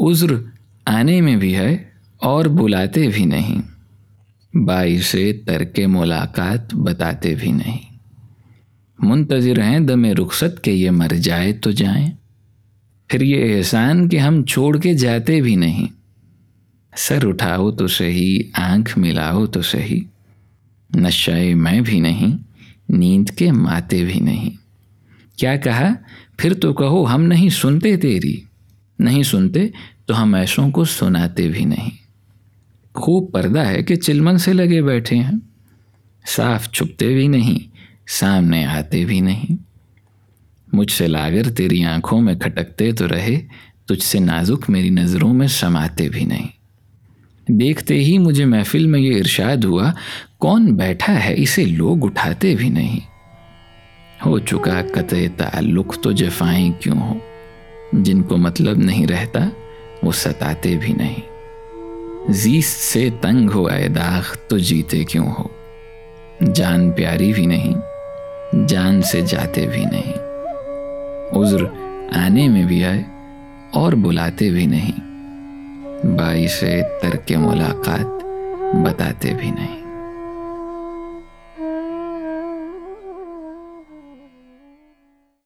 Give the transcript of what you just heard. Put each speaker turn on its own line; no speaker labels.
عذر آنے میں بھی ہے اور بلاتے بھی نہیں۔ باعث ترک ملاقات بتاتے بھی نہیں۔ منتظر ہیں دم رخصت کے یہ مر جائے تو جائیں۔ پھر یہ احسان کہ ہم چھوڑ کے جاتے بھی نہیں۔ سر اٹھاؤ تو صحیح، آنکھ ملاؤ تو صحیح۔ نشے میں بھی نہیں، نیند کے ماتے بھی نہیں۔ کیا کہا؟ پھر تو کہو ہم نہیں سنتے تیری۔ نہیں سنتے تو ہم ایسوں کو سناتے بھی نہیں۔ خوب پردہ ہے کہ چلمن سے لگے بیٹھے ہیں۔ صاف چھپتے بھی نہیں، سامنے آتے بھی نہیں۔ مجھ سے لاگر تیری آنکھوں میں کھٹکتے تو رہے، تجھ سے نازک میری نظروں میں سماتے بھی نہیں۔ دیکھتے ہی مجھے محفل میں یہ ارشاد ہوا، کون بیٹھا ہے اسے لوگ اٹھاتے بھی نہیں۔ ہو چکا قطع تعلق تو جفائیں کیوں ہو جن کو مطلب نہیں رہتا، وہ ستاتے بھی نہیں۔ زیست سے تنگ ہو اے داغ، تو جیتے کیوں ہو؟ جان پیاری بھی نہیں، جان سے جاتے بھی نہیں۔ عذر آنے میں بھی آئے اور بلاتے بھی نہیں۔ باعث ترک ملاقات بتاتے بھی نہیں۔